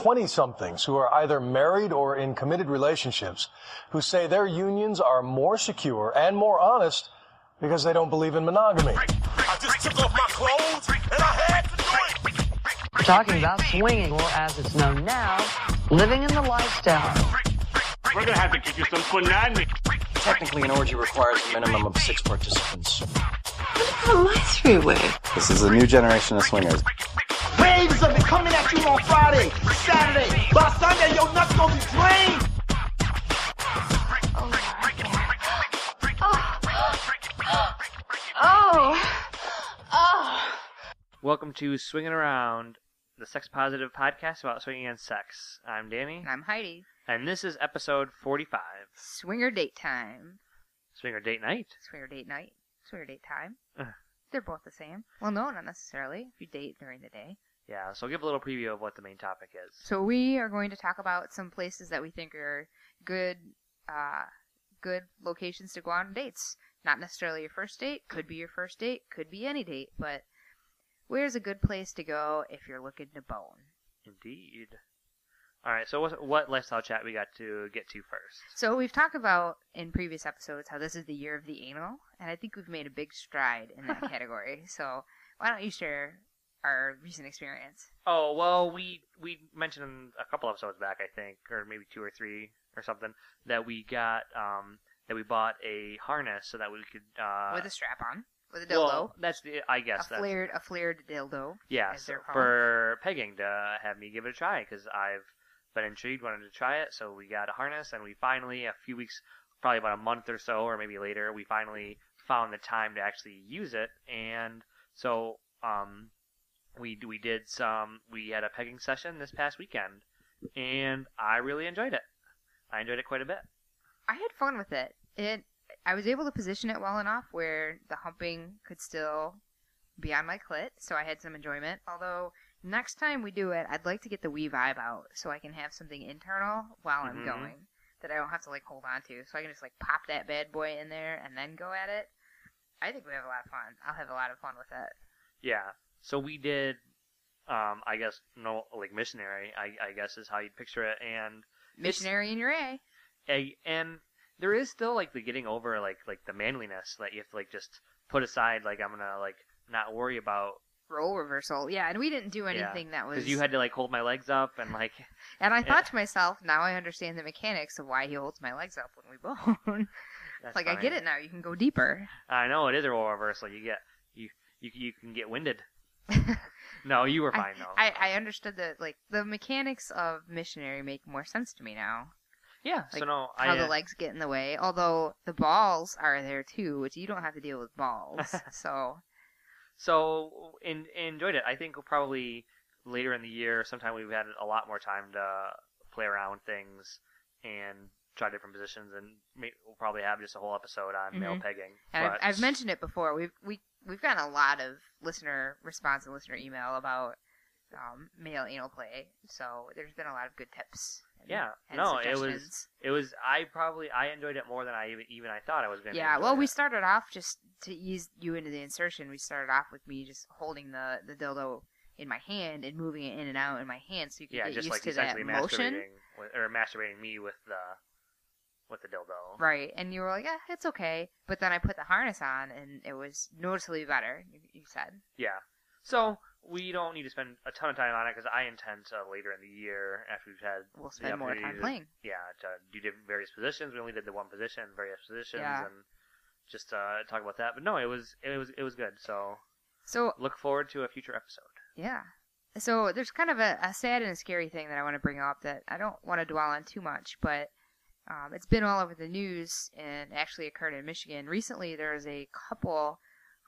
20 somethings who are either married or in committed relationships who say their unions are more secure and more honest because they don't believe in monogamy. I just took off my clothes and I had to do it. We're talking about swinging, or as it's known now, living in the lifestyle. We're gonna have to give you some punani. Technically, an orgy requires a minimum of six participants. What about my three-way? This is a new generation of swingers. Waves of it coming at you on Friday, Saturday. By Sunday, your nuts gonna be drained. Oh. oh. Oh. Welcome to Swinging Around, the sex positive podcast about swinging and sex. I'm Danny, I'm Heidi. and this is episode 45 Swinger date time. Swinger Date Night. Swinger date night. Swinger date time. They're both the same. Well, no, not necessarily. If you date during the day. Yeah, so give a little preview of what the main topic is. So we are going to talk about some places that we think are good, uh, good locations to go on dates. Not necessarily your first date. Could be your first date. Could be any date. But where's a good place to go if you're looking to bone? Indeed. All right, so what, what lifestyle chat we got to get to first? So we've talked about in previous episodes how this is the year of the anal, and I think we've made a big stride in that category. So why don't you share our recent experience? Oh well, we we mentioned a couple episodes back, I think, or maybe two or three or something, that we got um that we bought a harness so that we could uh With a strap on, with a dildo, well, that's the I guess a that's flared a flared dildo. yeah so for pegging to have me give it a try because I've been intrigued, wanted to try it, so we got a harness and we finally a few weeks, probably about a month or so, or maybe later, we finally found the time to actually use it, and so um we we did some we had a pegging session this past weekend, and I really enjoyed it. I enjoyed it quite a bit. I had fun with it. It I was able to position it well enough where the humping could still be on my clit, so I had some enjoyment. Although next time we do it, I'd like to get the We-Vibe out so I can have something internal while I'm Mhm. going that I don't have to like hold on to, so I can just like pop that bad boy in there and then go at it. I think we have a lot of fun. I'll have a lot of fun with it. Yeah. So we did, um, I guess no like missionary. I I guess is how you'd picture it, and Missionary in your A. a, and there is still like the getting over like like the manliness that you have to like just put aside. Like I'm gonna like not worry about Role reversal, yeah, and we didn't do anything that was because you had to like hold my legs up and like And I Yeah. thought to myself, now I understand the mechanics of why he holds my legs up when we bone. that's like I get it now. You can go deeper. I know it is a role reversal. You get you you you can get winded. No, you were fine though. I, I understood that like the mechanics of missionary make more sense to me now. yeah. so like, no, How I the uh, legs get in the way, although the balls are there too, which you don't have to deal with balls. so So in, enjoyed it. I think we'll probably later in the year, sometime we've had a lot more time to play around things and try different positions, and we'll probably have just a whole episode on male Mhm. pegging. I've, I've mentioned it before. We've we we've gotten a lot of listener response and listener email about um, male anal play. So there's been a lot of good tips. and- Yeah, and no, it was it was. I probably I enjoyed it more than I even even I thought I was going to. Yeah, well, we started off just to ease you into the insertion. We started off with me just holding the the dildo in my hand and moving it in and out in my hand, so you could yeah, get just used like to that essentially motion. with, or masturbating me with the with the dildo. Right, and you were like, "Yeah, it's okay." But then I put the harness on, and it was noticeably better. You, you said, Yeah. So we don't need to spend a ton of time on it because I intend to later in the year after we've had "We'll spend more time to- playing." Yeah, to do different various positions. We only did the one position, various positions, Yeah. and just uh, talk about that. But no, it was it was it was good. So So look forward to a future episode. yeah, so there's kind of a, a sad and a scary thing that I want to bring up that I don't want to dwell on too much, but um, it's been all over the news and actually occurred in Michigan recently. There was a couple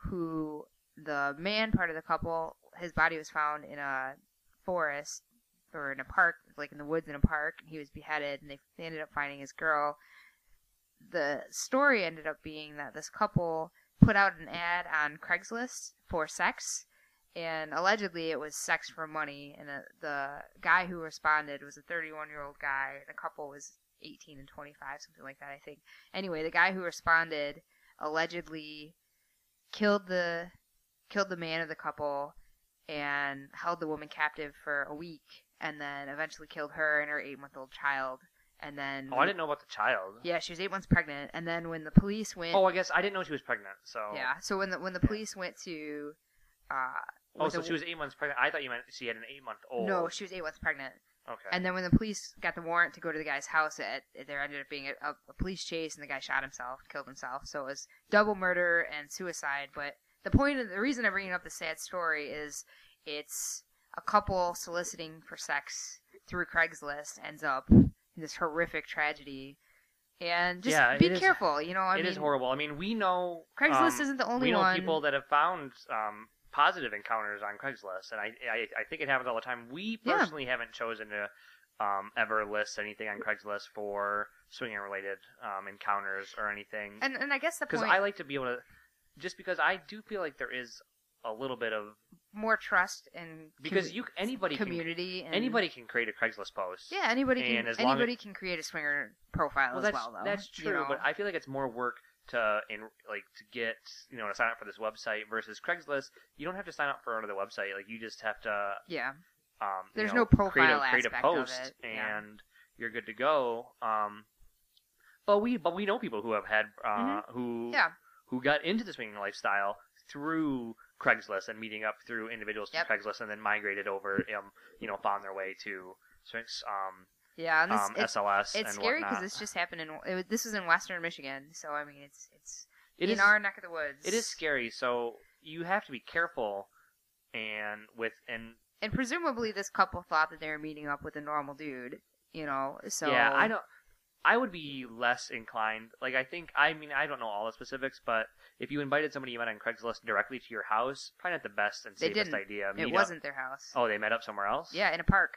who the man part of the couple, his body was found in a forest or in a park, like in the woods in a park, and he was beheaded. And they, they ended up finding his girl. The story ended up being that this couple put out an ad on Craigslist for sex, and allegedly it was sex for money. And the, the guy who responded was a 31 year old guy. And the couple was 18 and 25, something like that, I think. Anyway, the guy who responded allegedly killed the killed the man of the couple and held the woman captive for a week and then eventually killed her and her eight month old child. And then Oh, I didn't know about the child. Yeah, she was eight months pregnant, and then when the police went, Oh, I guess I didn't know she was pregnant. So yeah, so when the when the police went to, uh, Oh, so the- she was eight months pregnant. I thought you meant she had an eight month old. no, she was eight months pregnant. Okay. And then when the police got the warrant to go to the guy's house, it, it- there ended up being a, a police chase, and the guy shot himself, killed himself. So it was double murder and suicide. But the point, of the reason I'm bringing up the sad story is, it's a couple soliciting for sex through Craigslist ends up in this horrific tragedy. And just Yeah, be it is- careful, you know. I It mean, is horrible. I mean, we know Craigslist um, isn't the only we know one. people that have found um, positive encounters on Craigslist, and I, I I think it happens all the time. We Yeah. personally haven't chosen to um, ever list anything on Craigslist for swinging related um, encounters or anything. And and I guess the because I like to be able to, just because I do feel like there is a little bit of more trust and because commu- you anybody community can, and anybody can create a Craigslist post. yeah anybody can and as anybody can create a swinger profile well, as that's well though. that's you true, know? but I feel like it's more work to in like to get you know to sign up for this website versus Craigslist. You don't have to sign up for another website. Like you just have to yeah um, you There's know, no profile create a, create a post yeah. and you're good to go. Um, but we but we know people who have had uh, who Mm-hmm. yeah who got into the swinging lifestyle through Craigslist and meeting up through individuals Yep. through Craigslist and then migrated over, um, you know, found their way to swings, um, yeah and this, um, it- SLS it's scary because this just happened in it, this was in Western Michigan so I mean it's it's It in is- our neck of the woods It is scary, so you have to be careful and with and and presumably this couple thought that they were meeting up with a normal dude you know so yeah, I don't. I would be less inclined. Like I think I mean I don't know all the specifics, but if you invited somebody you met on Craigslist directly to your house, probably not the best and safest idea. it Meet up- wasn't their house Oh, they met up somewhere else. yeah in a park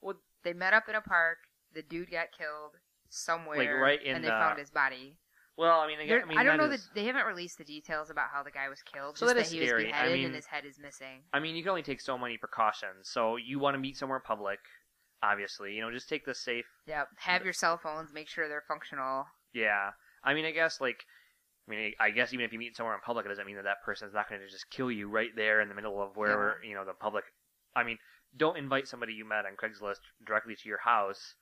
Well, they met up in a park the dude got killed somewhere right in and they the- found his body Well, I mean, I, I mean, I don't that know is- that they haven't released the details about how the guy was killed. So just that is he scary. was I beheaded mean- and his head is missing. I mean, you can only take so many precautions. So you want to meet somewhere public, obviously. You know, just take the safe. Yep. Have your cell phones. Make sure they're functional. Yeah. I mean, I guess like, I mean, I guess even if you meet somewhere in public, it doesn't mean that that person's not going to just kill you right there in the middle of where you know the public. I mean, don't invite somebody you met on Craigslist directly to your house.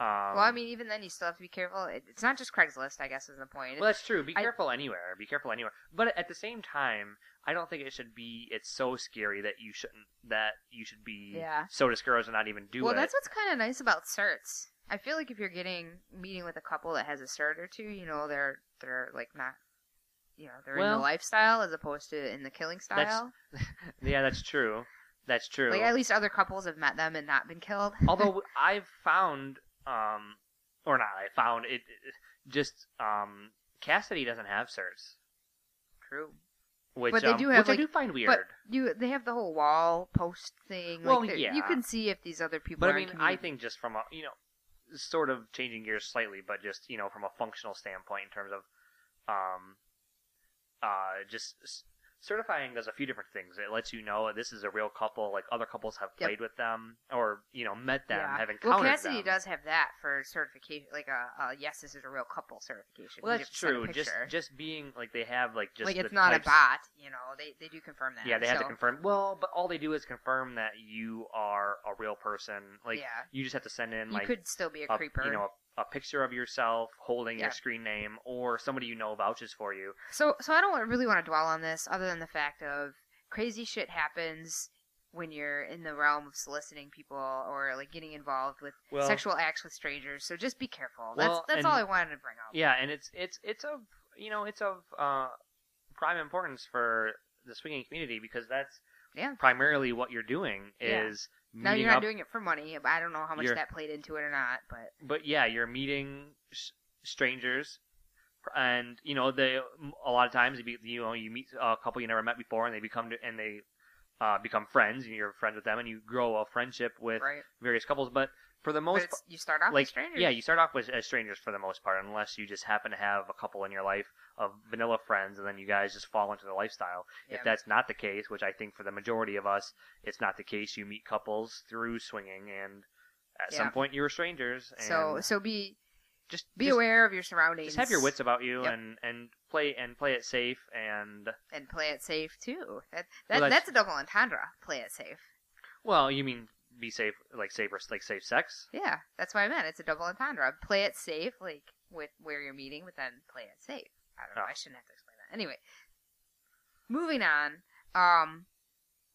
Um, well, I mean, even then, you still have to be careful. It, it's not just Craigslist. I guess is the point. Well, that's true. Be I- careful anywhere. Be careful anywhere. But at the same time, I don't think it should be. It's so scary that you shouldn't. That you should be Yeah. so discouraged and not even do well, it. that's what's kind of nice about certs. I feel like if you're getting meeting with a couple that has a cert or two, you know, they're they're like not, you know, they're in the lifestyle as opposed to in the killing That's style. yeah, that's true. That's true. Like at least other couples have met them and not been killed. Although I've found, um, or not, I found it. it- Just um, Kasidie doesn't have certs, True. which but they um, do have which like, I do find weird. But you, they have the whole wall post thing. Well, like yeah. you can see if these other people. But I mean, I think just from a you know, sort of changing gears slightly, but just you know, from a functional standpoint in terms of, um, uh, just certifying does a few different things. It lets you know this is a real couple. Like other couples have Yep. played with them or you know met them, yeah. have well, encountered Kasidie them. does have that for certification, like a, a yes, this is a real couple certification. Well, You that's send a true. Just picture. just being like they have like just like the it's not types- a bot, you know. They they do confirm that. Yeah, they have to so- confirm. Well, but all they do is confirm that you are a real person. Like Yeah. you just have to send in You like could still be a a, creeper. you know a, picture of yourself holding Yeah. your screen name or somebody you know vouches for you. So so I don't really want to dwell on this, other than the fact of crazy shit happens when you're in the realm of soliciting people or like getting involved with Well- sexual acts with strangers. So just be careful. Well, that's that's and- all I wanted to bring up. Yeah, and it's it's it's of you know it's of uh, prime importance for the swinging community because that's Yeah. primarily what you're doing is Now meeting you're not up. doing it for money. but I don't know how much that played into it or not, but but yeah, you're meeting s- strangers, and you know they a lot of times you, be, you know you meet a couple you never met before, and they become and they uh, become friends, and you're friends with them, and you grow a friendship with right. various couples. But for the most it's, you start off like with strangers. yeah, you start off with as strangers for the most part, unless you just happen to have a couple in your life of vanilla friends, and then you guys just fall into the lifestyle. Yeah. If that's not the case, which I think for the majority of us, it's not the case. You meet couples through swinging, and at Yeah. some point you were strangers. And So so be just be just, aware of your surroundings. Just have your wits about you, Yep. and and play and play it safe. And and play it safe too. That, that Well, that's- that's, a double entendre. Play it safe. well, you mean be safe, like safer, like safe sex. Yeah, that's what I meant. It's a double entendre. Play it safe, like with where you're meeting, but then play it safe. I don't know. Oh. I shouldn't have to explain that. Anyway, moving on. Um,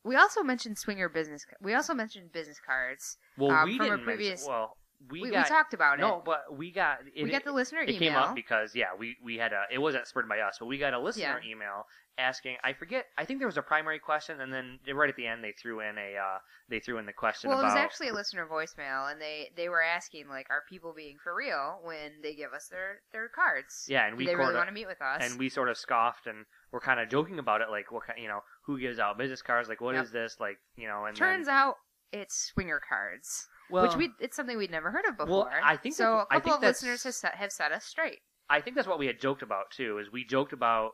we also mentioned swinger business. We also mentioned business cards. Well, Um, we from a didn't previous- mention. Well, we, We, we, talked about no, it. No, but we got it, we got the listener it email. came up because yeah, we we had a it wasn't spurred by us, but we got a listener Yeah. email asking. I forget. I think there was a primary question, and then right at the end they threw in a uh, they threw in the question well, it was actually a listener voicemail, and they they were asking like, are people being for real when they give us their their cards? yeah, and Do we they really want to meet with us? and we sort of scoffed and we're kind of joking about it, like what kind, you know, who gives out business cards? Like, what is Yep. this? Like, you know, and Turns then, out it's swinger cards, well, which we it's something we'd never heard of before. Well. I think so. that's- A couple of listeners have set, have set us straight. I think that's what we had joked about too. Is we joked about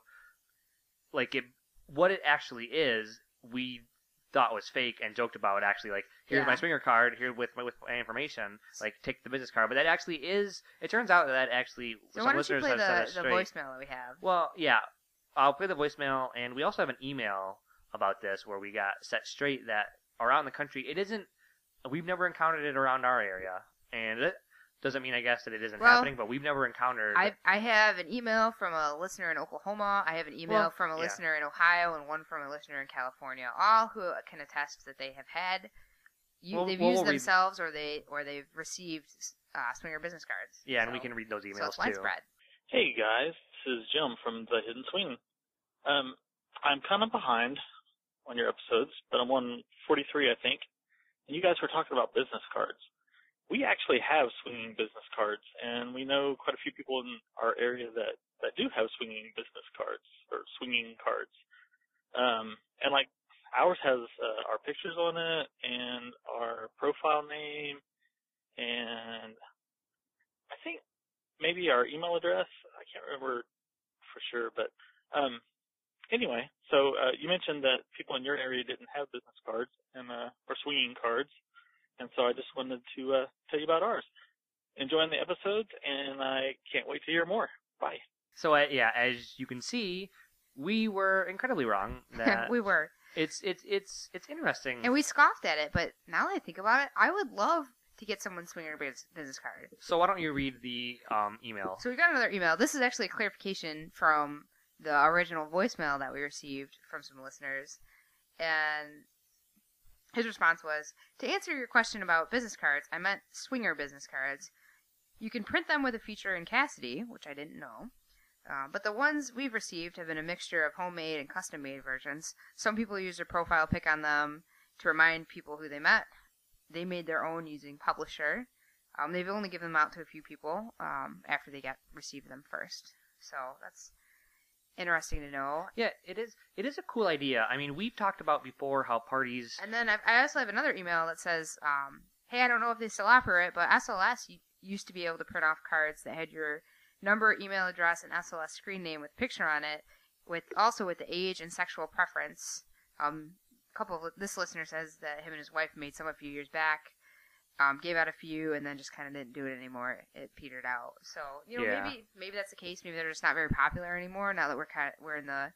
like it, what it actually is. We thought was fake and joked about actually like here's Yeah. my swinger card here with my with my information like take the business card but that actually is it turns out that that actually So why don't you play the, the voicemail that we have? Well, yeah, I'll play the voicemail, and we also have an email about this where we got set straight that around the country it isn't. We've never encountered it around our area, and it doesn't mean I guess that it isn't Well, happening, but we've never encountered. I I have an email from a listener in Oklahoma. I have an email Well, from a yeah. listener in Ohio, and one from a listener in California. All who can attest that they have had. You, Well, they've well, used we'll read- themselves, or they or they've received uh, swinger business cards. yeah, and we can read those so emails it's too. Hey guys, this is Jim from the Hidden Swing. Um, I'm kind of behind on your episodes, but I'm on 43, I think. And you guys were talking about business cards. We actually have swinging business cards, and we know quite a few people in our area that that do have swinging business cards or swinging cards. Um, and like ours has uh, our pictures on it and our profile name, and I think maybe our email address. I can't remember for sure, but um, anyway. So uh, you mentioned that people in your area didn't have business cards and uh, or swinging cards, and so I just wanted to uh, tell you about ours. Enjoying the episodes, and I can't wait to hear more. Bye. So uh, yeah, as you can see, we were incredibly wrong. That we were, it's it's it's it's interesting. and we scoffed at it. But now that I think about it, I would love to get someone swinging bus- business card. so why don't you read the um, email? So we got another email. This is actually a clarification from the original voicemail that we received from some listeners. And his response was To answer your question about business cards, I meant swinger business cards. You can print them with a feature in Kasidie, which I didn't know. Uh, but the ones we've received have been a mixture of homemade and custom made versions. Some people use their profile pic on them to remind people who they met. They made their own using Publisher. Um, they've only given them out to a few people um, after they got received them first. So that's interesting to know. Yeah, it is. It is a cool idea. I mean, we've talked about before how parties. And then I've, I also have another email that says, um, "Hey, I don't know if they still offer it, but SLS used to be able to print off cards that had your number, email address, and SLS screen name with picture on it, with also with the age and sexual preference." Um, a couple of this listener says that him and his wife made some a few years back. Um, gave out a few and then just kind of didn't do it anymore. It petered out. So you know Yeah. maybe maybe that's the case. Maybe they're just not very popular anymore now that we're kind of, we're in the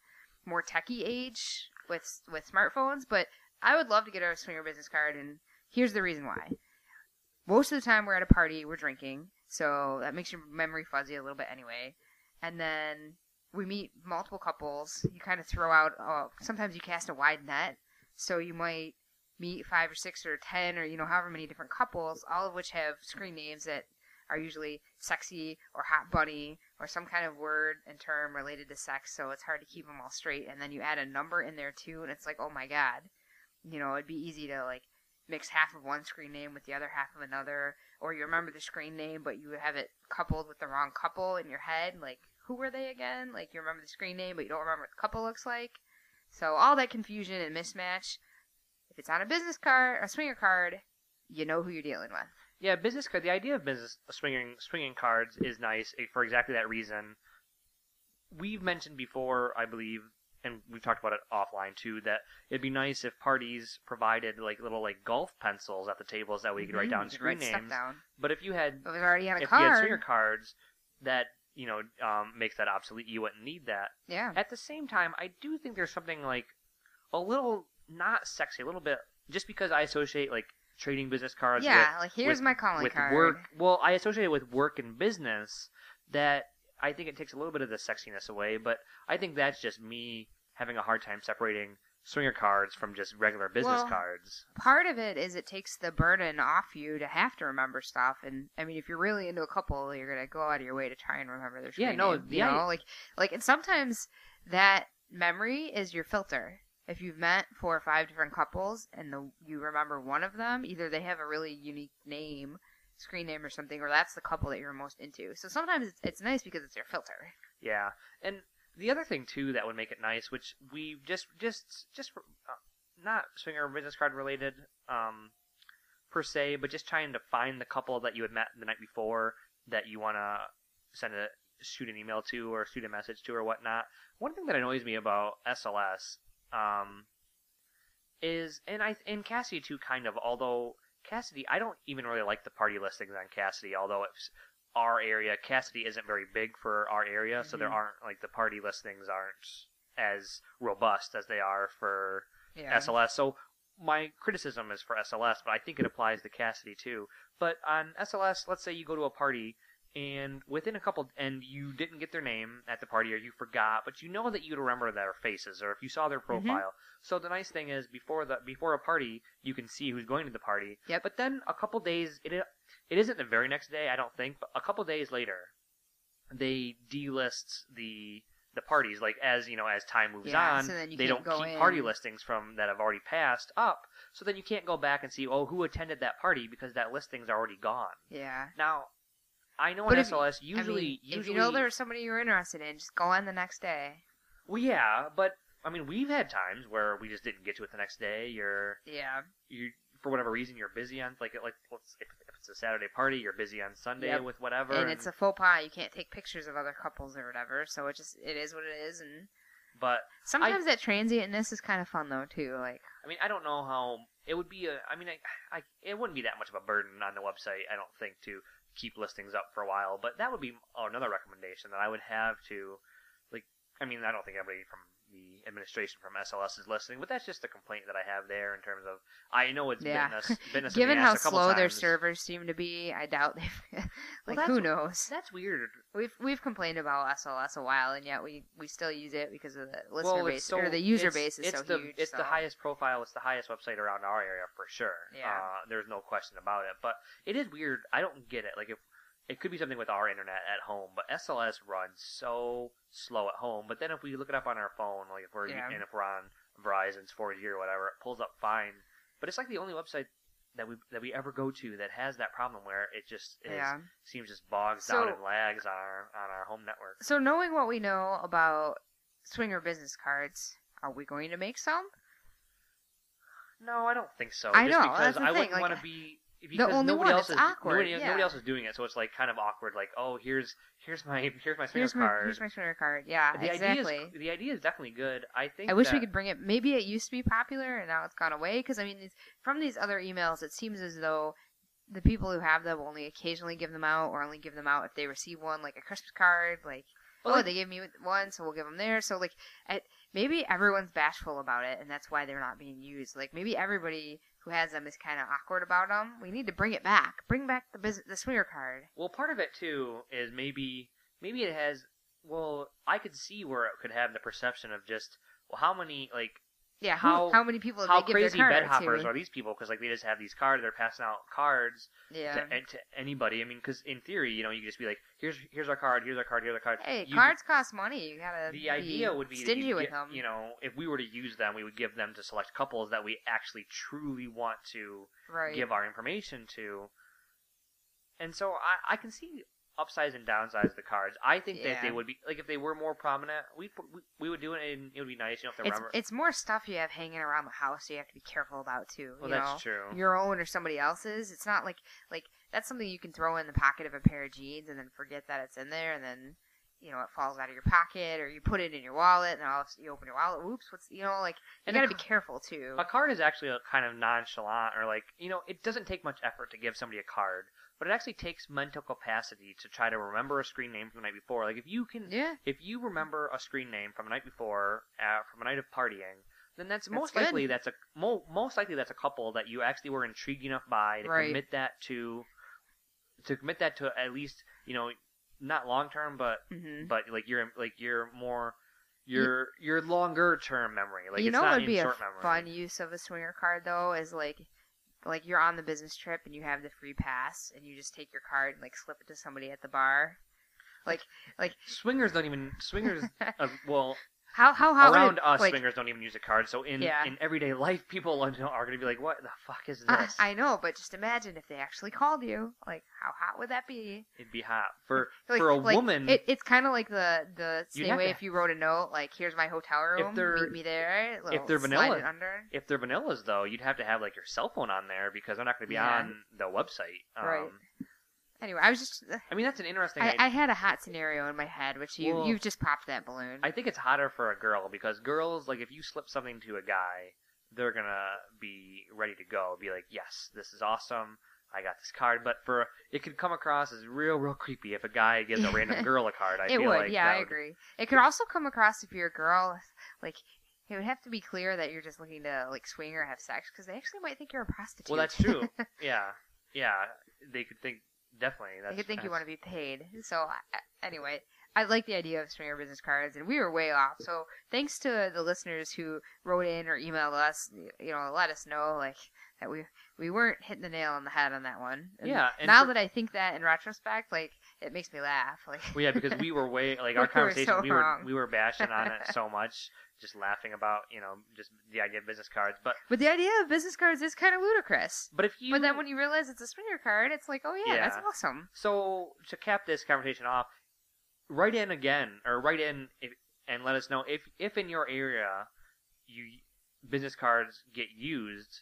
more techie age with with smartphones. But I would love to get a swinger business card, and here's the reason why. Most of the time we're at a party, we're drinking, so that makes your memory fuzzy a little bit anyway. And then we meet multiple couples. You kind of throw out. Uh, sometimes you cast a wide net, so you might meet five or six or ten or you know however many different couples, all of which have screen names that are usually sexy or hot bunny or some kind of word and term related to sex. So it's hard to keep them all straight. And then you add a number in there too, and it's like, oh my god, you know, it'd be easy to like mix half of one screen name with the other half of another, or you remember the screen name but you have it coupled with the wrong couple in your head. Like, who were they again? Like, you remember the screen name but you don't remember what the couple looks like. So all that confusion and mismatch. If it's on a business card, a swinger card, you know who you're dealing with. Yeah, business card. The idea of business swinging swinging cards is nice eh, for exactly that reason. We've mentioned before, I believe, and we've talked about it offline too, that it'd be nice if parties provided like little like golf pencils at the tables that you could write Mhm, down screen write names. down. But if you had If it already on a if you had card, swinger cards, that you know um, makes that obsolete. You wouldn't need that. yeah. At the same time, I do think there's something like a little not sexy, a little bit just because I associate like trading business cards. Yeah, with, like, here's with- my calling with card. Work. Well, I associate it with work and business. That I think it takes a little bit of the sexiness away, but I think that's just me having a hard time separating swinger cards from just regular business Well, cards. Part of it is it takes the burden off you to have to remember stuff, and I mean, if you're really into a couple, you're gonna go out of your way to try and remember their Yeah, no, name, you yeah. know, like like, and sometimes that memory is your filter. If you've met four or five different couples and the, you remember one of them, either they have a really unique name, screen name or something, or that's the couple that you're most into. So sometimes it's, it's nice because it's your filter. Yeah, and the other thing too that would make it nice, which we just just just uh, not swinger business card related um, per se, but just trying to find the couple that you had met the night before that you want to send a shoot an email to or shoot a message to or whatnot. One thing that annoys me about SLS um, is, and I and Kasidie too, kind of. Although Kasidie, I don't even really like the party listings on Kasidie. Although it's our area, Kasidie isn't very big for our area, so there Mhm. aren't like the party listings aren't as robust as they are for Yeah. SLS. So my criticism is for SLS, but I think it applies to Kasidie too. But on SLS, let's say you go to a party and within a couple and you didn't get their name at the party or you forgot, but you know that you'd remember their faces or if you saw their profile. So the nice thing is before the before a party, you can see who's going to the party. Yep. But then a couple days it it isn't the very next day, I don't think, but a couple days later they delist the the parties like as you know as time moves Yeah, on so they don't keep party listings from that have already passed up so then you can't go back and see oh who attended that party because that listing's already gone Yeah. now i know But in sls I usually mean, usually if you know there's somebody you're interested in, just go on the next day. well yeah but i mean we've had times where we just didn't get to it the next day you're Yeah. you for whatever reason you're busy on like like let's, if, if it's a saturday party you're busy on sunday Yep. with whatever and it's a faux pas. You can't take pictures of other couples or whatever. So it just it is what it is. And but sometimes that transientness is kind of fun though too. Like I mean, I don't know how it would be a. I mean, I, I it wouldn't be that much of a burden on the website. I don't think to keep listings up for a while, but that would be another recommendation that I would have to, like. I mean, I don't think anybody from the administration from SLS is listening, but that's just a complaint that I have there in terms of. I know it's yeah, bitten us, bitten us given how ass a couple slow their servers seem to be, I doubt they've. like that's- who knows? That's weird. We've we've complained about SLS a while, and yet we, we still use it because of the listener well, base so, or the user it's, base is it's so the, huge. It's so. the highest profile. It's the highest website around our area for sure. Yeah. Uh, there's no question about it. But it is weird. I don't get it. Like if it could be something with our internet at home, but SLS runs so slow at home. But then if we look it up on our phone, like if we're Yeah. and if we're on Verizon's 4G or whatever, it pulls up fine. But it's like the only website that we that we ever go to that has that problem where it just is, Yeah. seems just bogs So- down and lags on our on our home network. So knowing what we know about swinger business cards, are we going to make some? No, I don't think so. I just know, because that's the I thing, wouldn't like, want to be because only nobody one, else it's is awkward, nobody, yeah. nobody else is doing it, so it's like kind of awkward. Like, oh, here's here's my here's my Here's my, card. here's my swinger card. Yeah, the exactly. idea is the idea is definitely good. I think I wish we could bring it. Maybe it used to be popular and now it's gone away. Because I mean, these, from these other emails, it seems as though the people who have them only occasionally give them out, or only give them out if they receive one, like a Christmas card. Like, Well, oh, they gave me one, so we'll give them theirs. So like, maybe everyone's bashful about it, and that's why they're not being used. Like, maybe everybody who has them is kind of awkward about them. We need to bring it back. Bring back the bus- the swinger card. Well, part of it too is maybe maybe it has. Well, I could see where it could have the perception of just well, how many like Yeah, how how many people how crazy bed hoppers to? are these people? Because like they just have these cards, they're passing out cards Yeah. to, to anybody. I mean, because in theory, you know, you could just be like, here's here's our card, here's our card, here's our card. Hey, You- cards cost money. You gotta. The idea would be stingy you with them. You know, if we were to use them, we would give them to select couples that we actually truly want to Right. give our information to. And so I, I can see upsides and downsides of the cards. I think that they would be like if they were more prominent, we we, we would do it and it would be nice. You don't have to It's remember. it's more stuff you have hanging around the house. You have to be careful about too. Well, you that's know? true. Your own or somebody else's. It's not like like that's something you can throw in the pocket of a pair of jeans and then forget that it's in there, and then you know it falls out of your pocket, or you put it in your wallet, and all of a sudden you open your wallet. Whoops! What's you know like you And got to a be careful too. A card is actually a kind of nonchalant, or like you know, it doesn't take much effort to give somebody a card, but it actually takes mental capacity to try to remember a screen name from the night before. Like if you can, Yeah. if you remember a screen name from the night before, uh, from a night of partying, then that's, That's most good. likely that's a mo- most likely that's a couple that you actually were intrigued enough by to Right. commit that to to commit that to at least you know not long term but Mhm. but like your like your more your your longer term memory like you it's know not would be a memory fun use of a swinger card though is like like you're on the business trip and you have the free pass and you just take your card and like slip it to somebody at the bar. Like like swingers don't even swingers uh, well how how how around us like, swingers don't even use a card so in Yeah. in everyday life people are going to be like what the fuck is this I know but just imagine if they actually called you like how hot would that be it'd be hot for like, for a like, woman it, it's kind of like the the same way to- if you wrote a note like here's my hotel room meet me there if they're vanilla under if they're vanillas though you'd have to have like your cell phone on there because they're not going to be Yeah. on the website um, Right. Anyway I was just uh, i mean that's an interesting I. I had a hot scenario in my head which you Well, you've just popped that balloon I think it's hotter for a girl because girls, like, if you slip something to a guy, they're gonna be ready to go. Be like, yes, this is awesome. I got this card. But for it could come across as real, real creepy if a guy gives a random girl a card. I it feel would, like yeah, that I would- agree. It could also come across if you're a girl, like it would have to be clear that you're just looking to like swing or have sex because they actually might think you're a prostitute. Well, that's true. yeah, yeah. They could think definitely. That's, could think you want to be paid. So I- I- anyway, I like the idea of swinger business cards, and we were way off. So thanks to the listeners who wrote in or emailed us, you know, let us know like that we we weren't hitting the nail on the head on that one. And Yeah, and now for- that I think that in retrospect, like it makes me laugh. Like Well, yeah, because we were way like We our were conversation. so we were wrong. we were bashing on it so much, just laughing about you know just the idea of business cards. But But the idea of business cards is kind of ludicrous. but if you But then when you realize it's a swinger card, it's like, oh yeah, that's awesome. So to cap this conversation off, write in again or write in if, and let us know if if in your area you business cards get used.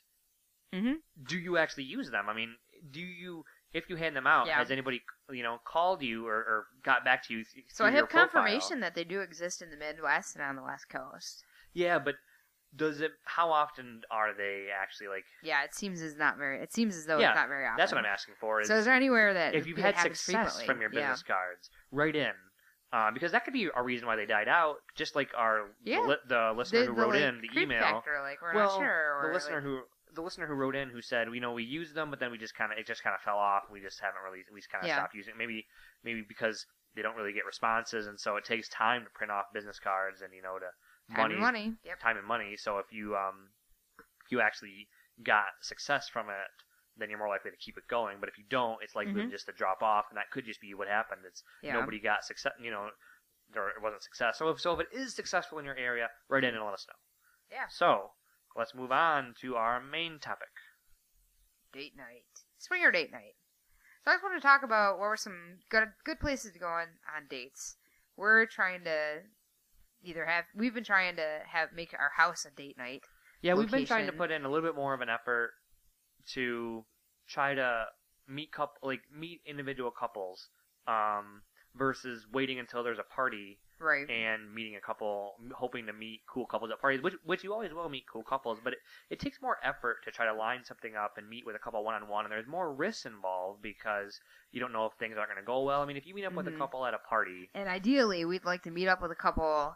Mhm. Do you actually use them? I mean, do you if you hand them out? Yeah. Has anybody you know called you or, or got back to you? So I have confirmation that they do exist in the Midwest and on the West Coast. Yeah, but does it? How often are they actually like? Yeah, it seems is not very. It seems as though yeah, it's not very often. that's what I'm asking for. Is So is there anywhere that if you've had success frequently? from your Yeah. business cards, write in. Uh, because that could be a reason why they died out, just like our Yeah. the, the listener The- who the, wrote like, in the email. factor, like, well, sure, the listener like- who the listener who wrote in who said, you know, we used them, but then we just kind of it just kind of fell off. We just haven't really we just kind of Yeah. stopped using. it. Maybe maybe because they don't really get responses, and so it takes time to print off business cards and you know to Time and money. Yep. time and money. So if you um if you actually got success from it, then you're more likely to keep it going. But if you don't, it's likely Mhm. just to drop off, and that could just be what happened. It's Yeah. nobody got success, you know, or it wasn't success. So if so, if it is successful in your area, write in and let us know. Yeah. So let's move on to our main topic. Date night, swinger date night. So I just want to talk about what were some good good places to go on on dates. We're trying to either have we've been trying to have make our house a date night. Yeah, we've been trying to put in a little bit more of an effort to try to meet couple like meet individual couples um, versus waiting until there's a party Right. and meeting a couple, hoping to meet cool couples at parties, which which you always will meet cool couples, but it, it takes more effort to try to line something up and meet with a couple one on one, and there's more risks involved because you don't know if things aren't going to go well. I mean, if you meet up with a Mhm. couple at a party, And ideally, we'd like to meet up with a couple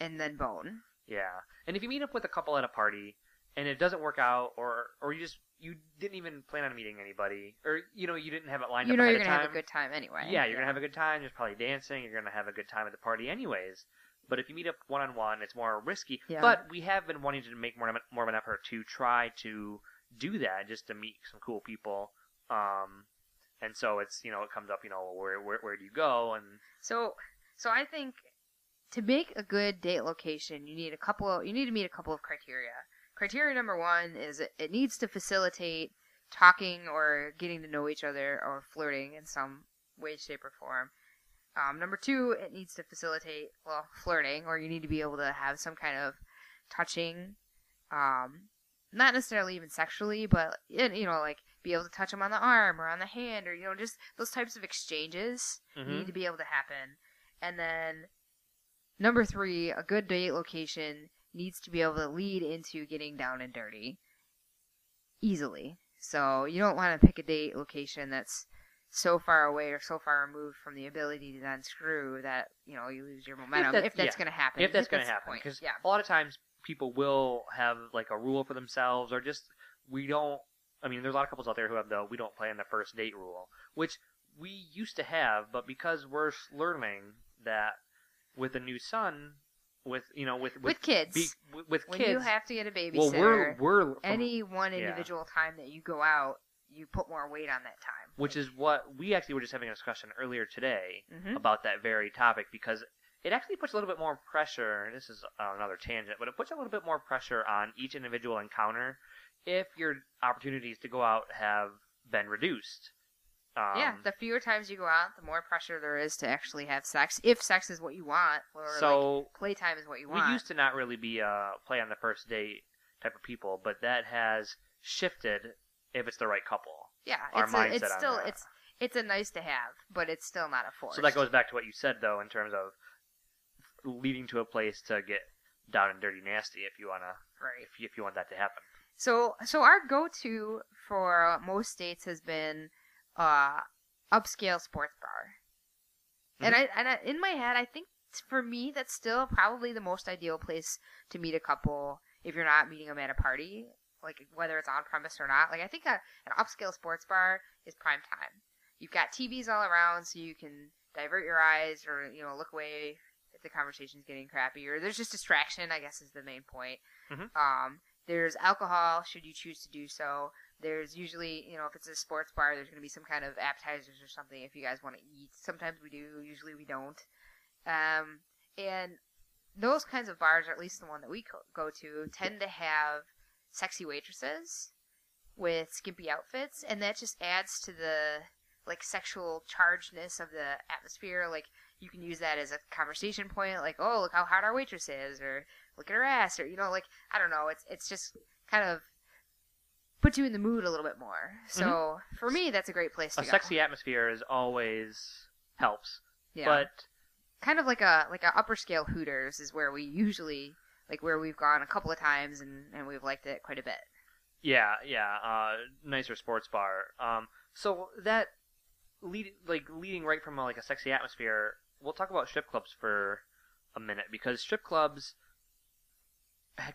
and then bone. yeah, and if you meet up with a couple at a party and it doesn't work out, or or you just you didn't even plan on meeting anybody, or you know you didn't have it lined You up know you're gonna time. have a good time anyway. Yeah, you're gonna have a good time. There's probably dancing. You're gonna have a good time at the party, anyways. But if you meet up one on one, it's more risky. Yeah. But we have been wanting to make more of an- more of an effort to try to do that, just to meet some cool people. Um, and so it's you know it comes up, you know, where where where do you go? And So, so I think to make a good date location, you need a couple. Of, you need to meet a couple of criteria. Criteria number one is it, it needs to facilitate talking or getting to know each other or flirting in some way, shape, or form. Um, number two, it needs to facilitate well flirting, or you need to be able to have some kind of touching, um, not necessarily even sexually, but you know, like be able to touch them on the arm or on the hand, or you know, just those types of exchanges Mhm. need to be able to happen. And then number three, a good date location needs to be able to lead into getting down and dirty easily. So you don't want to pick a date location that's so far away or so far removed from the ability to then screw that you know you lose your momentum if, that's- that's yeah. going to happen. if that's going to happen, because yeah, a lot of times people will have like a rule for themselves, or just we don't. I mean, there's a lot of couples out there who have the we don't play on the first date rule, which we used to have, but because we're learning that with a new son, with you know with with, With kids. be, with, with when kids, you have to get a babysitter, well, we're we're from- any one yeah. individual time that you go out, you put more weight on that time. which is what we actually were just having a discussion earlier today Mhm. about that very topic because it actually puts a little bit more pressure. This is uh, another tangent, but it puts a little bit more pressure on each individual encounter if your opportunities to go out have been reduced. Um, yeah, the fewer times you go out, the more pressure there is to actually have sex. If sex is what you want, or So, like playtime is what you want. we used to not really be a play on the first date type of people, but that has shifted if it's the right couple. yeah, our it's a, mindset it's still that. it's it's a nice to have, but it's still not a force. So that goes back to what you said though, in terms of leading to a place to get down and dirty nasty if you wanna Right. if you, if you want that to happen. So so our go-to for most states has been uh upscale sports bar. And I and I, in my head I think for me that's still probably the most ideal place to meet a couple if you're not meeting them at a party, like whether it's on premise or not. Like I think a, an upscale sports bar is prime time. You've got TVs all around so you can divert your eyes or you know look away if the conversation's getting crappy or there's just distraction, I guess is the main point. Mhm. Um there's alcohol should you choose to do so. There's usually, you know, if it's a sports bar, there's going to be some kind of appetizers or something if you guys want to eat. Sometimes we do, usually we don't. Um, and those kinds of bars, or at least the one that we co- go to, tend to have sexy waitresses with skimpy outfits, and that just adds to the like sexual chargedness of the atmosphere. Like you can use that as a conversation point, like, "Oh, look how hot our waitress is," or "Look at her ass," or you know, like I don't know. It's it's just kind of puts you in the mood a little bit more. So for me, that's a great place to Mm-hmm. A go. sexy atmosphere is always helps, yeah. but kind of like a like a upper scale Hooters is where we usually like where we've gone a couple of times and and we've liked it quite a bit. yeah, yeah, uh, nicer sports bar. Um, so that lead like leading right from uh, like a sexy atmosphere. We'll talk about strip clubs for a minute because strip clubs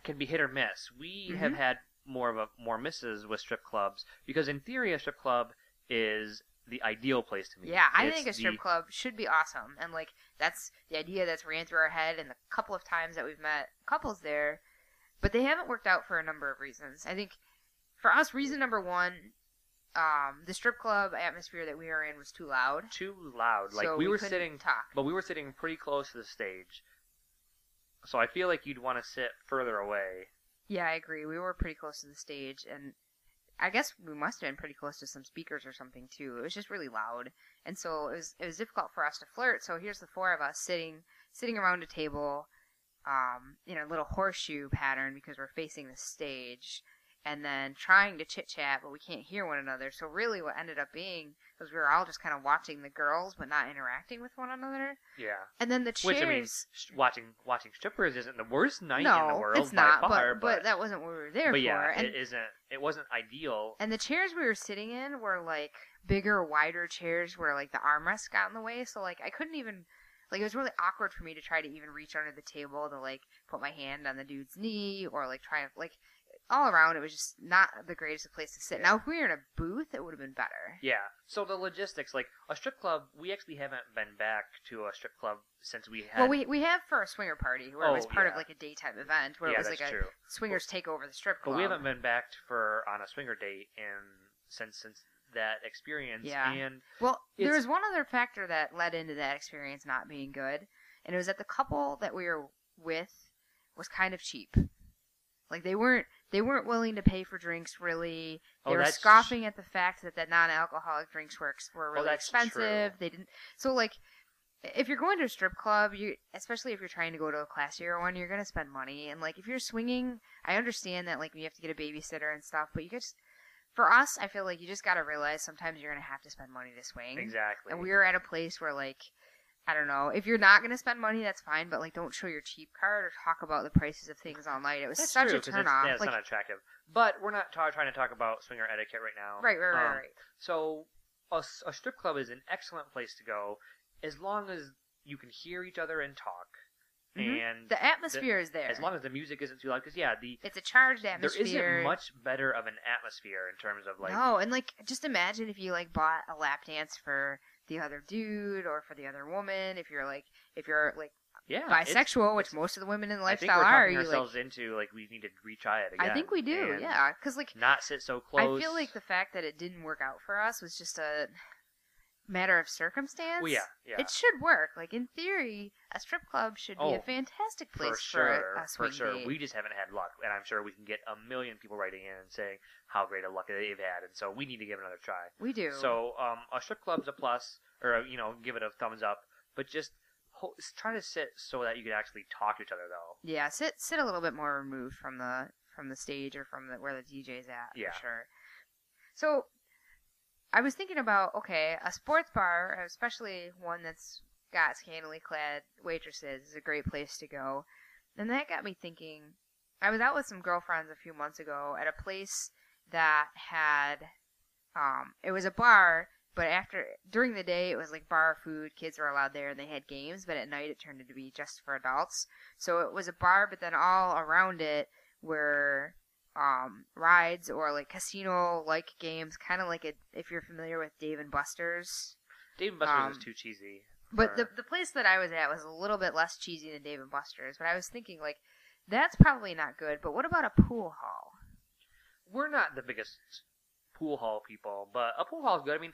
can be hit or miss. We have Mhm. had more of a more misses with strip clubs because in theory a strip club is the ideal place to meet. Yeah, I It's think a strip the- club should be awesome, and like that's the idea that's ran through our head, and the couple of times that we've met couples there, but they haven't worked out for a number of reasons. I think for us, reason number one, um, the strip club atmosphere that we were in was too loud. too loud. Like So we, we were sitting, talk. but we were sitting pretty close to the stage. So I feel like you'd want to sit further away. Yeah, I agree. We were pretty close to the stage, and I guess we must have been pretty close to some speakers or something too. It was just really loud, and so it was it was difficult for us to flirt. So here's the four of us sitting sitting around a table, um, in a little horseshoe pattern because we're facing the stage, and then trying to chit chat, but we can't hear one another. So really, what ended up being was we were all just kind of watching the girls, but not interacting with one another. Yeah. And then the chairs. Which I mean, sh- watching watching strippers isn't the worst night no, in the world it's not. far, but, but that wasn't what we were there but for. yeah, and it isn't. It wasn't ideal. And the chairs we were sitting in were like bigger, wider chairs where like the armrests got in the way. So like I couldn't even like it was really awkward for me to try to even reach under the table to like put my hand on the dude's knee or like try and like all around it was just not the greatest place to sit. Now if we were in a booth, it would have been better. Yeah. So the logistics, like a strip club, we actually haven't been back to a strip club since we had. Well, we we have for a swinger party where it was Oh, part of yeah. like a daytime event where Yeah, it was that's like a true. swingers take over the strip club. but we haven't been back for on a swinger date in since since that experience. Yeah. And Well, there It's- was one other factor that led into that experience not being good, and it was that the couple that we were with was kind of cheap. Like they weren't they weren't willing to pay for drinks really. They Oh, were that's- scoffing at the fact that the non-alcoholic drinks were ex- were Oh, really that's expensive. true. They didn't. So like if you're going to a strip club, you especially if you're trying to go to a classier one, you're gonna spend money. And like if you're swinging, I understand that like you have to get a babysitter and stuff, but you just for us, I feel like you just gotta realize sometimes you're gonna have to spend money to swing. Exactly. And we were at a place where like I don't know. If you're not gonna spend money, that's fine, but like don't show your cheap card or talk about the prices of things online. It was That's such true, a 'cause turn it's, off. Yeah, it's like, not attractive. But we're not ta- trying to talk about swinger etiquette right now. right, right, right, Um, right. So a, s- a strip club is an excellent place to go as long as you can hear each other and talk. Mhm. and The atmosphere is there. As long as the music isn't too loud, because yeah, the it's a charged there atmosphere. isn't much better of an atmosphere in terms of like no, and like just imagine if you like bought a lap dance for the other dude or for the other woman. If you're like if you're like yeah bisexual, which most of the women in the I think lifestyle we're are, you like ourselves into like we need to retry it again. I think we do, yeah. Because like not sit so close. I feel like the fact that it didn't work out for us was just a matter of circumstance. Well, yeah, yeah. It should work. Like in theory, a strip club should be Oh, a fantastic place for for, sure, a, a swing for sure. date. We just haven't had luck, and I'm sure we can get a million people writing in and saying how great a luck they've had, and so we need to give it another try. We do. So, um, a strip club's a plus, or a, you know, give it a thumbs up, but just ho- try to sit so that you can actually talk to each other, though. Yeah, sit sit a little bit more removed from the from the stage or from the where the DJ's at. Yeah. for sure. So, I was thinking about okay, a sports bar, especially one that's got scantily clad waitresses, is a great place to go. And that got me thinking. I was out with some girlfriends a few months ago at a place that had, um, it was a bar, but after during the day it was like bar food, kids were allowed there, and they had games. But at night it turned into be just for adults. So it was a bar, but then all around it were um, rides or like casino like games, kind of like a, if you're familiar with Dave and Buster's. Dave and Buster's Um, is too cheesy. But the the place that I was at was a little bit less cheesy than Dave and Buster's. But I was thinking like that's probably not good. But what about a pool hall? we're not the biggest pool hall people, but a pool hall is good. I mean,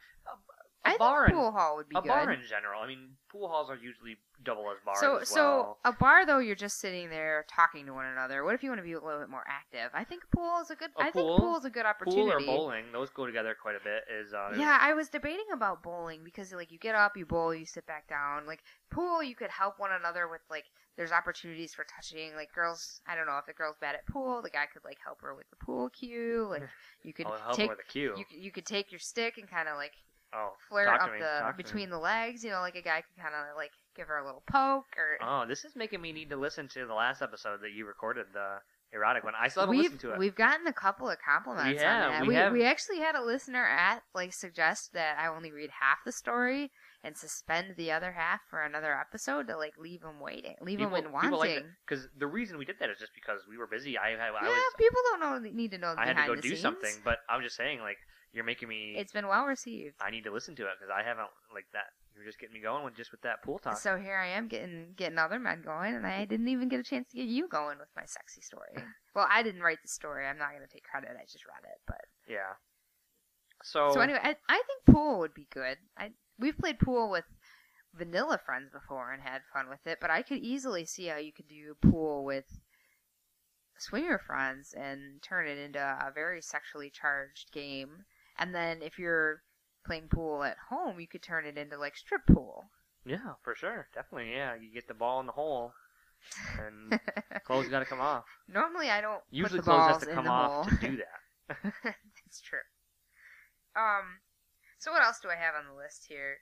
a, I bar think in- pool hall would be a good. bar in general. I mean, pool halls are usually double as bars so as so a bar though you're just sitting there talking to one another. What if you want to be a little bit more active? I think pool is a good. A I pool- think pool is a good opportunity. Pool or bowling, those go together quite a bit. Is uh, Yeah, I was debating about bowling because like you get up, you bowl, you sit back down. Like pool, you could help one another with like there's opportunities for touching. Like girls, I don't know if the girl's bad at pool, the guy could like help her with the pool cue. Like you could her take with the cue. You you could take your stick and kind of like oh, flirt up me, the talk to me. between the legs. You know, like a guy could kind of like give her a little poke or. Oh, this is making me need to listen to the last episode that you recorded, the erotic one. I still haven't we've listened to it. we've gotten a couple of compliments have, on that. we We, have. we actually had a listener at like suggest that I only read half the story and suspend the other half for another episode to like leave them waiting, leave them in wanting. Because the reason we did that is just because we were busy. I, I, I yeah, was people don't know need to know the I had to go do something, but I'm just saying, like, you're making me. It's been well received. I need to listen to it because I haven't like that. You're just getting me going with just with that pool talk. So here I am getting getting other men going, and I didn't even get a chance to get you going with my sexy story. well, I didn't write the story. I'm not going to take credit. I just read it, but yeah. So So anyway, I, I think pool would be good. I we've played pool with vanilla friends before and had fun with it, but I could easily see how you could do pool with swinger friends and turn it into a very sexually charged game. And then if you're playing pool at home, you could turn it into like strip pool. yeah, for sure, definitely, yeah. You get the ball in the hole, and clothes got to come off. Normally, I don't Usually, put the clothes balls has to come off hole. to do that. That's true. Um, so what else do I have on the list here?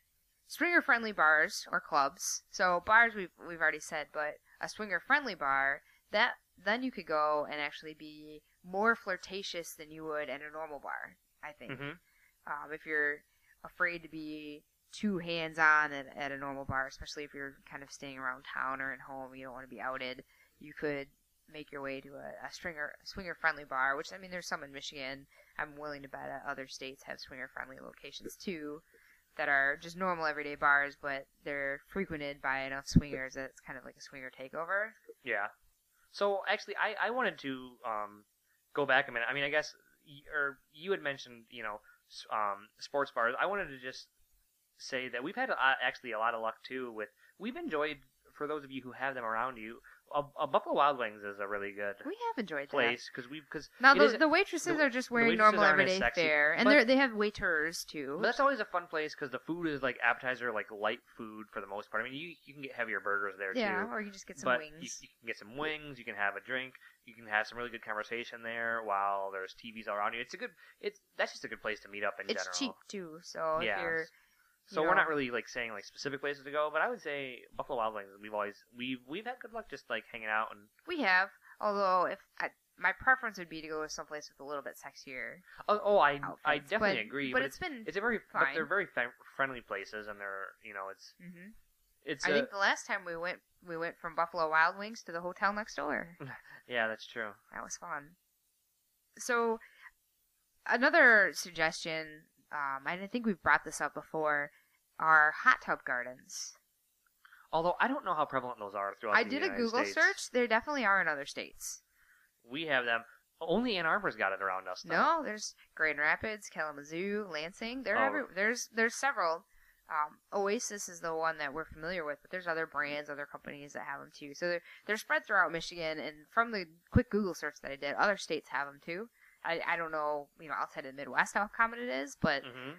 Swinger friendly bars or clubs. So bars we've we've already said, but a swinger friendly bar that then you could go and actually be more flirtatious than you would at a normal bar. I think. hmm Um, if you're afraid to be too hands on at, at a normal bar, especially if you're kind of staying around town or at home, you don't want to be outed. You could make your way to a, a stringer swinger friendly bar, which I mean, there's some in Michigan. I'm willing to bet other states have swinger friendly locations too, that are just normal everyday bars, but they're frequented by enough swingers that it's kind of like a swinger takeover. Yeah. So actually, I I wanted to um go back a minute. I mean, I guess or you had mentioned you know um sports bars. I wanted to just say that we've had a, actually a lot of luck too with we've enjoyed for those of you who have them around you. A, Buffalo Wild Wings is a really good We have enjoyed that. place because we because Now the, the waitresses the- are just wearing waitresses normal aren't as everyday sexy, fare, and but- they they have waiters too. But that's always a fun place because the food is like appetizer, like light food for the most part. I mean, you you can get heavier burgers there yeah, too. or you just get some but wings. You, you can get some wings. You can have a drink. You can have some really good conversation there while there's TVs all around you. It's a good. It's that's just a good place to meet up in it's general. cheap too, so Yeah. if you're So you we're not really like saying like specific places to go, but I would say Buffalo Wild Wings. We've always we've we've had good luck just like hanging out and we have. Although if I, my preference would be to go to someplace with a little bit sexier. oh, oh I I definitely but- agree. but But, it's been it's a very but they're very friendly places and they're you know it's hmm it's I a, think the last time we went, we went from Buffalo Wild Wings to the hotel next door. yeah, that's true. That was fun. So, another suggestion, um, I think we've brought this up before, are hot tub gardens. Although I don't know how prevalent those are throughout I did a Google States. search. There definitely are in other states. We have them. Only Ann Arbor's got it around us. Though. No, there's Grand Rapids, Kalamazoo, Lansing. There, Oh. every, there's there's several. Um, Oasis is the one that we're familiar with, but there's other brands, other companies that have them too. So they're they're spread throughout Michigan, and from the quick Google search that I did, other states have them too. I, I don't know, you know, outside of the Midwest how common it is, but hmm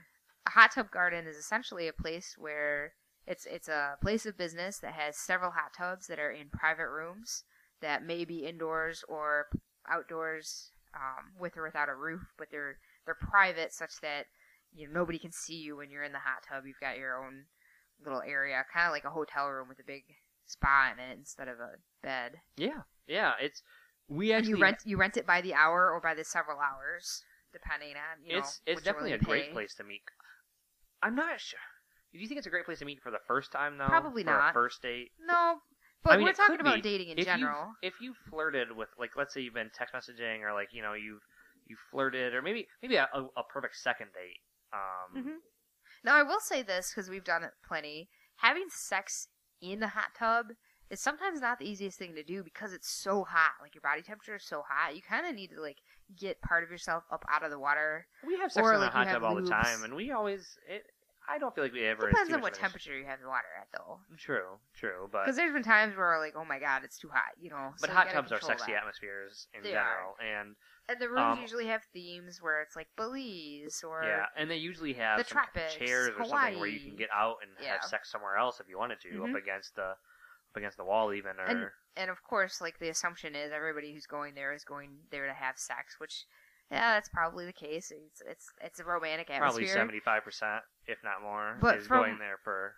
a hot tub garden is essentially a place where it's it's a place of business that has several hot tubs that are in private rooms that may be indoors or outdoors um, with or without a roof, but they're they're private such that you know nobody can see you when you're in the hot tub. You've got your own little area, kind of like a hotel room with a big spa in it instead of a bed. Yeah, yeah. It's we And actually you rent you rent it by the hour or by the several hours, depending on you know. it's it's definitely a great place to meet. I'm not sure. Do you think it's a great place to meet for the first time though? Probably for not. A first date. No, but I mean, we're talking about be. dating in if general. You, if you flirted with, like, let's say you've been text messaging, or like, you know, you've you flirted, or maybe maybe a, a, perfect second date. Um, hmm Now, I will say this because we've done it plenty. Having sex in the hot tub is sometimes not the easiest thing to do because it's so hot. Like your body temperature is so hot, you kind of need to like get part of yourself up out of the water. we have sex Or, in the like, you hot tub all the time, and we always. It, I don't feel like we ever. Depends it's on what temperature you have the water at, though. True, true, but Because there's been times where like, oh my god, it's too hot, you know. but so hot tubs are sexy that. atmospheres in They general, and And the rooms Um, usually have themes where it's like Belize or yeah, and they usually have the tropics, chairs or something where you can get out and Yeah. have sex somewhere else if you wanted to, Mhm. up against the up against the wall even, or and and of course, like the assumption is everybody who's going there is going there to have sex, which yeah, that's probably the case. It's it's it's a romantic atmosphere. probably seventy five percent, if not more, But is from- going there for.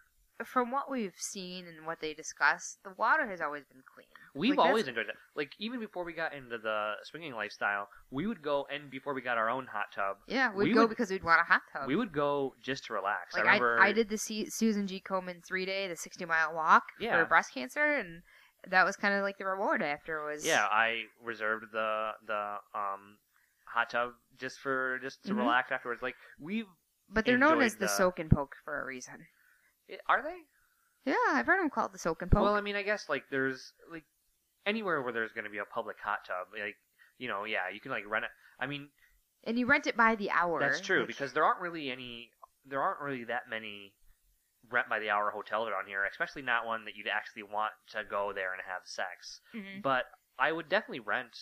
From what we've seen and what they discuss, the water has always been clean. We've Like, always enjoyed it. Like even before we got into the swinging lifestyle, we would go and before we got our own hot tub, Yeah, we'd we go would- because we'd want a hot tub. we would go just to relax. like I remember I, did the C- Susan G. Komen three day, the sixty mile walk Yeah. for breast cancer, and that was kind of like the reward after was Yeah, I reserved the the um hot tub just for just to Mhm. relax afterwards. Like we've But they're known as the, the- soak and poke for a reason. it- are they? Yeah, I've heard them called the soak and poke. Well, I mean, I guess like there's like anywhere where there's going to be a public hot tub, like you know, yeah, you can like rent it. I mean, and you rent it by the hour. that's true like- because there aren't really any, there aren't really that many rent by the hour hotels around here, especially not one that you'd actually want to go there and have sex. Mhm. But I would definitely rent.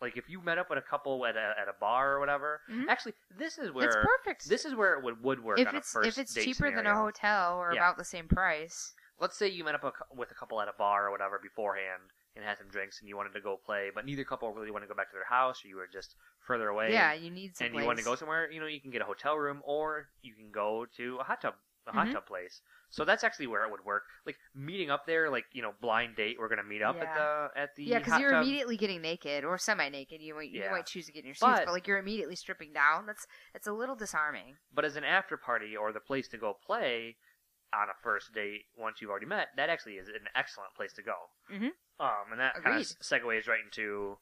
Like if you met up with a couple at a at a bar or whatever. Mhm. Actually, this is where it's perfect. This is where it would, would work if on it's a first if it's cheaper than a hotel or Yeah. about the same price. Let's say you met up a, with a couple at a bar or whatever beforehand and had some drinks and you wanted to go play, but neither couple really wanted to go back to their house or you were just further away. Yeah, you need some and you want to go somewhere, you know, you can get a hotel room or you can go to a hot tub, a hot Mhm. tub place. So that's actually where it would work. Like meeting up there, like you know, blind date. We're gonna meet up at the at the Yeah, because you're tub. immediately getting naked or semi-naked. You might you Yeah. might choose to get in your suits, but, But- like you're immediately stripping down. That's that's a little disarming. But as an after party or the place to go play on a first date once you've already met, that actually is an excellent place to go. Mhm. Um, and that kind of segues right into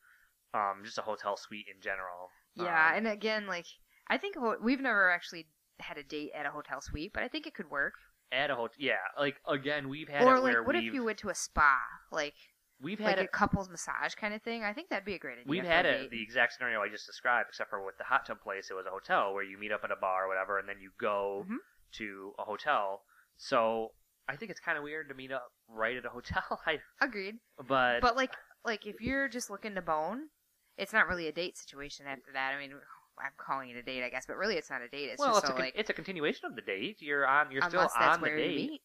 um just a hotel suite in general. Yeah, Um, and again, like I think ho- we've never actually had a date at a hotel suite, but I think it could work. at a hotel, yeah. Like again, we've had or it like, what if you went to a spa, like we've had like had a couples massage kind of thing? I think that'd be a great idea. We've had a the exact scenario I just described, except for with the hot tub place, it was a hotel where you meet up at a bar or whatever, and then you go Mhm. to a hotel. So I think it's kind of weird to meet up right at a hotel. I, Agreed. but But like like if you're just looking to bone, it's not really a date situation after that. I mean, I'm calling it a date, I guess, but really it's not a date. It's well, just it's a, a, con- like it's a continuation of the date. You're on. You're still on the date. meet.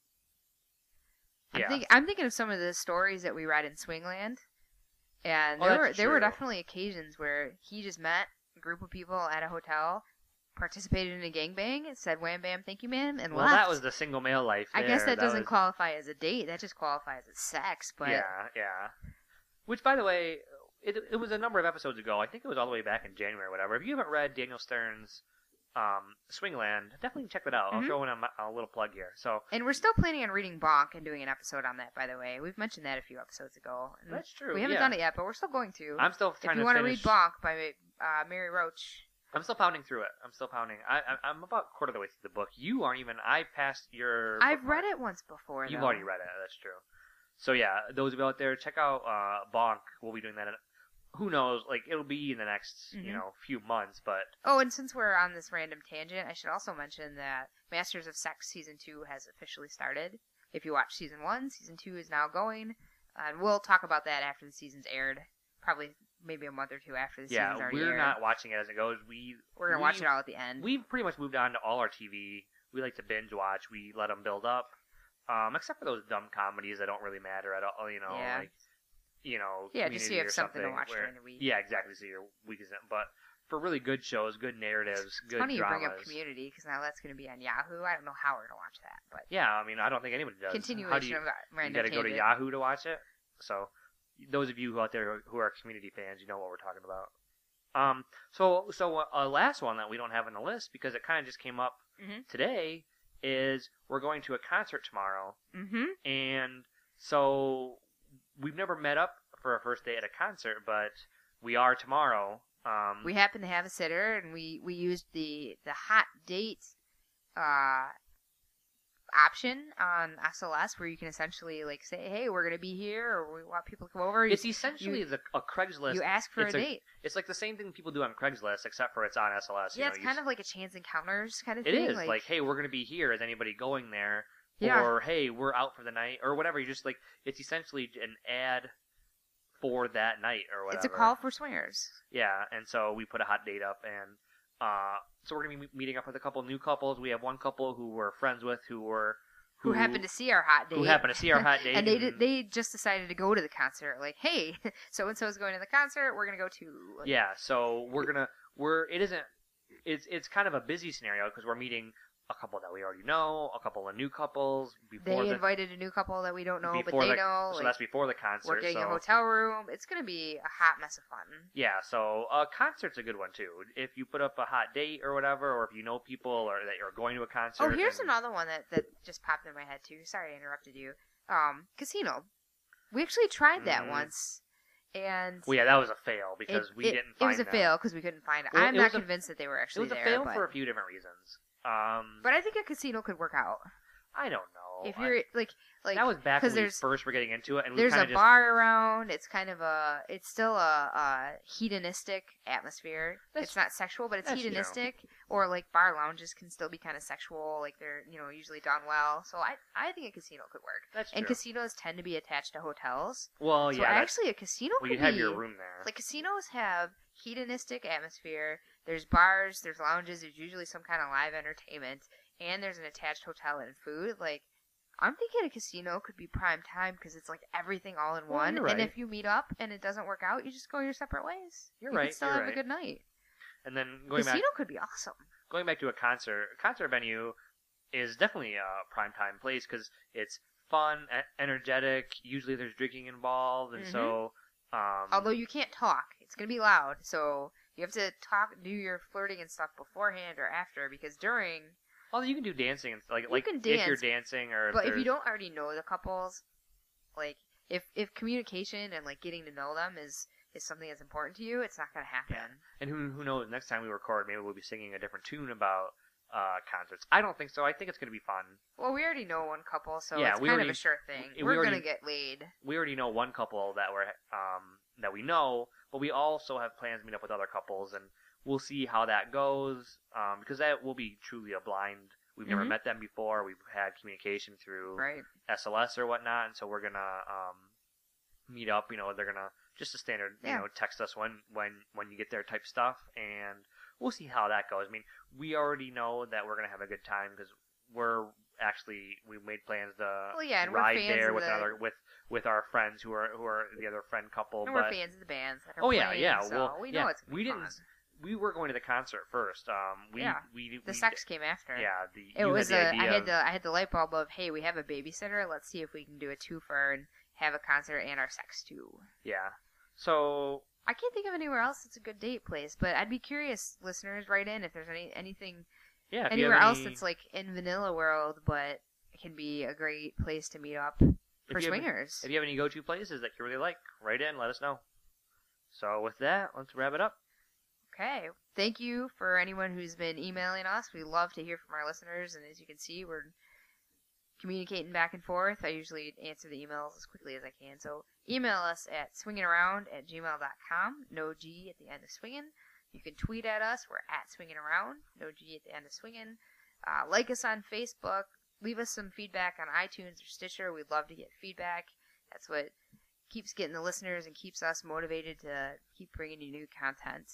I'm, Yeah. think, I'm thinking of some of the stories that we read in Swingland, and Oh, there were that's there were definitely occasions where he just met a group of people at a hotel, participated in a gangbang, said "wham bam, thank you, ma'am," and well, left. that was the single male life. I guess there. that doesn't was- qualify as a date. That just qualifies as sex. But Yeah, yeah. Which, by the way, it, it was a number of episodes ago. I think it was all the way back in January or whatever. If you haven't read Daniel Stern's um, Swingland, definitely check that out. Mhm. I'll throw in a, a little plug here. So And we're still planning on reading Bonk and doing an episode on that. By the way, we've mentioned that a few episodes ago. That's true, We haven't yeah. done it yet, but we're still going to. I'm still If trying you to want to read Bonk by uh, Mary Roach, I'm still pounding through it. I'm still pounding. I, I, I'm about a quarter of the way through the book. You aren't even. I passed your. I've read it once before. You've though. already read it. That's true. So yeah, those of you out there, check out uh, Bonk. We'll be doing that. In, who knows? Like it'll be in the next you Mhm. know few months, but Oh, and since we're on this random tangent, I should also mention that Masters of Sex season two has officially started. If you watch season one, season two is now going, and we'll talk about that after the season's aired. Probably maybe a month or two after the yeah, season's already we're aired. not watching it as it goes. We We're gonna watch it all at the end. We've pretty much moved on to all our TV. We like to binge watch. We let them build up, um, except for those dumb comedies that don't really matter at all. You know, Yeah. like you know, Yeah, just so Community you have or something to watch where- during the week. Yeah, exactly. So your week isn't. But for really good shows, good narratives, good funny dramas. you bring up Community because now that's going to be on Yahoo. I don't know how we're gonna watch that, but Yeah, I mean, I don't think anybody does. continuation How do you, of you random got to go to. Yahoo to watch it. So those of you who out there who are community fans, you know what we're talking about. Um, so so a uh, last one that we don't have on the list because it kind of just came up Mhm. today is we're going to a concert tomorrow, Mm-hmm. and so we've never met up for a first day at a concert, but we are tomorrow. Um, We happen to have a sitter, and we we used the the hot date uh, option on SLS, where you can essentially like say, "Hey, we're gonna be here," or "We want people to come over." it's You- essentially you, the, a Craigslist. you ask for a it's date. It's like the same thing people do on Craigslist, except for it's on SLS. you yeah, know, it's you kind of like a chance encounters kind of It thing. is like, hey, we're gonna be here. Is anybody going there? Yeah. Or hey, we're out for the night, or whatever. You just like it's essentially an ad for that night or whatever. it's a call for swingers. Yeah, and so we put a hot date up, and uh, so we're gonna be meeting up with a couple new couples. We have one couple who we're friends with who were Who, happened to see our hot date? who happened to see our hot date, and they did, mm-hmm. they just decided to go to the concert. Like, hey, so and so is going to the concert. We're gonna go too. Like, Yeah, so we're gonna we're it isn't it's it's kind of a busy scenario because we're meeting a couple that we already know, a couple of new couples before They the invited a new couple that we don't know, but they the, know. So like, that's before the concert. we're getting so. a hotel room. It's gonna be a hot mess of fun. Yeah, so a concert's a good one too. If you put up a hot date or whatever, or if you know people or that you're going to a concert. Oh, here's and- another one that, that just popped in my head too. Sorry I interrupted you. Um, casino. We actually tried that Mhm. once, and Well, yeah, that was a fail it, because we it- didn't. It was a them. fail because we couldn't find it. Well, I'm it not was a- convinced that they were actually there. It was a there, fail but, for a few different reasons. Um, but I think a casino could work out I don't know. if you're like like that was back when we first were getting into it, and we there's kind a of just bar around. It's kind of a it's still a, a hedonistic atmosphere. That's- it's not sexual, but it's you know. hedonistic. Or like bar lounges can still be kind of sexual. Like they're you know usually done well. So I I think a casino could work. That's true. and casinos tend to be attached to hotels. well, so yeah, actually, a casino well, could you'd have be your room there. like casinos have hedonistic atmosphere. There's bars, there's lounges, there's usually some kind of live entertainment, and there's an attached hotel and food. Like I'm thinking a casino could be prime time because it's like everything all in Well, one. you're And if you meet up and it doesn't work out, you just go your separate ways. You're you right, Can still have right. a good night. and then going casino back, could be awesome. going back to a concert, a concert venue is definitely a prime time place because it's fun, energetic. Usually, there's drinking involved, and so. Um, Mm-hmm. Although you can't talk, it's gonna be loud, so you have to talk, do your flirting and stuff beforehand or after because during although you can do dancing and like You like can if you're dancing or But if you don't already know the couples, like if if communication and like getting to know them is is something that's important to you, it's not gonna happen. And who who knows? Next time we record, maybe we'll be singing a different tune about uh, concerts. I don't think so. I think it's going to be fun. Well, we already know one couple, so Yeah, it's we kind already- of a sure thing. we We're already- gonna get laid. We already know one couple that we're um, that we know, but we also have plans to meet up with other couples, and we'll see how that goes. Um, because that will be truly a blind. We've never Mhm. met them before. We've had communication through Right. SLS or whatnot, and so we're gonna um, meet up. You know, they're gonna just a standard, you know, text us when when when you get there type stuff, and we'll see how that goes. I mean, we already know that we're gonna have a good time because we're actually we made plans to Well, yeah, ride there with the- another with with our friends who are who are the other friend couple. And but we're fans of the bands oh yeah, playing, yeah. so well, we know yeah, it's we didn't. fun. We were going to the concert first. Um, we Yeah, we The we, sex came after. Yeah, the It was had a. the I had the I had the light bulb of hey, we have a babysitter. Let's see if we can do a twofer and have a concert and our sex too. Yeah. So I can't think of anywhere else that's a good date place, but I'd be curious, listeners, write in if there's any anything Yeah. anywhere else any- that's like in vanilla world, but it can be a great place to meet up if for have- swingers. If you have any go-to places that you really like, write in. Let us know. So with that, let's wrap it up. Okay. Thank you for anyone who's been emailing us. We love to hear from our listeners, and as you can see, we're communicating back and forth. I usually answer the emails as quickly as I can. So email us at swinginaround at gmail.com. No G at the end of swinging. You can tweet at us. We're at swinging around. No G at the end of swinging. Uh, like us on Facebook. Leave us some feedback on iTunes or Stitcher. We'd love to get feedback. That's what keeps getting the listeners and keeps us motivated to keep bringing you new content.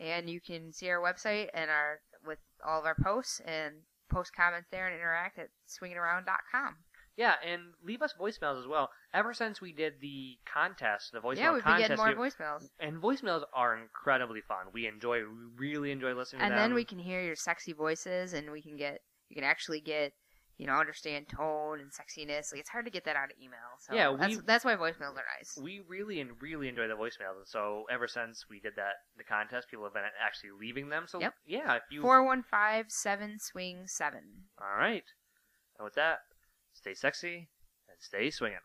And you can see our website and our with all of our posts and post comments there and interact at swingingaround.com. Yeah, and leave us voicemails as well. Ever since we did the contest, the voicemail yeah, we've been getting more voicemails. and voicemails are incredibly fun. We enjoy, we really enjoy listening And to them. And then we can hear your sexy voices and we can get you can actually get you know understand tone and sexiness. Like it's hard to get that out of email. So Yeah, that's that's why voicemails are nice. we really and really enjoy the voicemails, and so ever since we did that the contest, people have been actually leaving them. So Yep. yeah, if you Four one five seven swing seven. all right, and with that, stay sexy and stay swinging.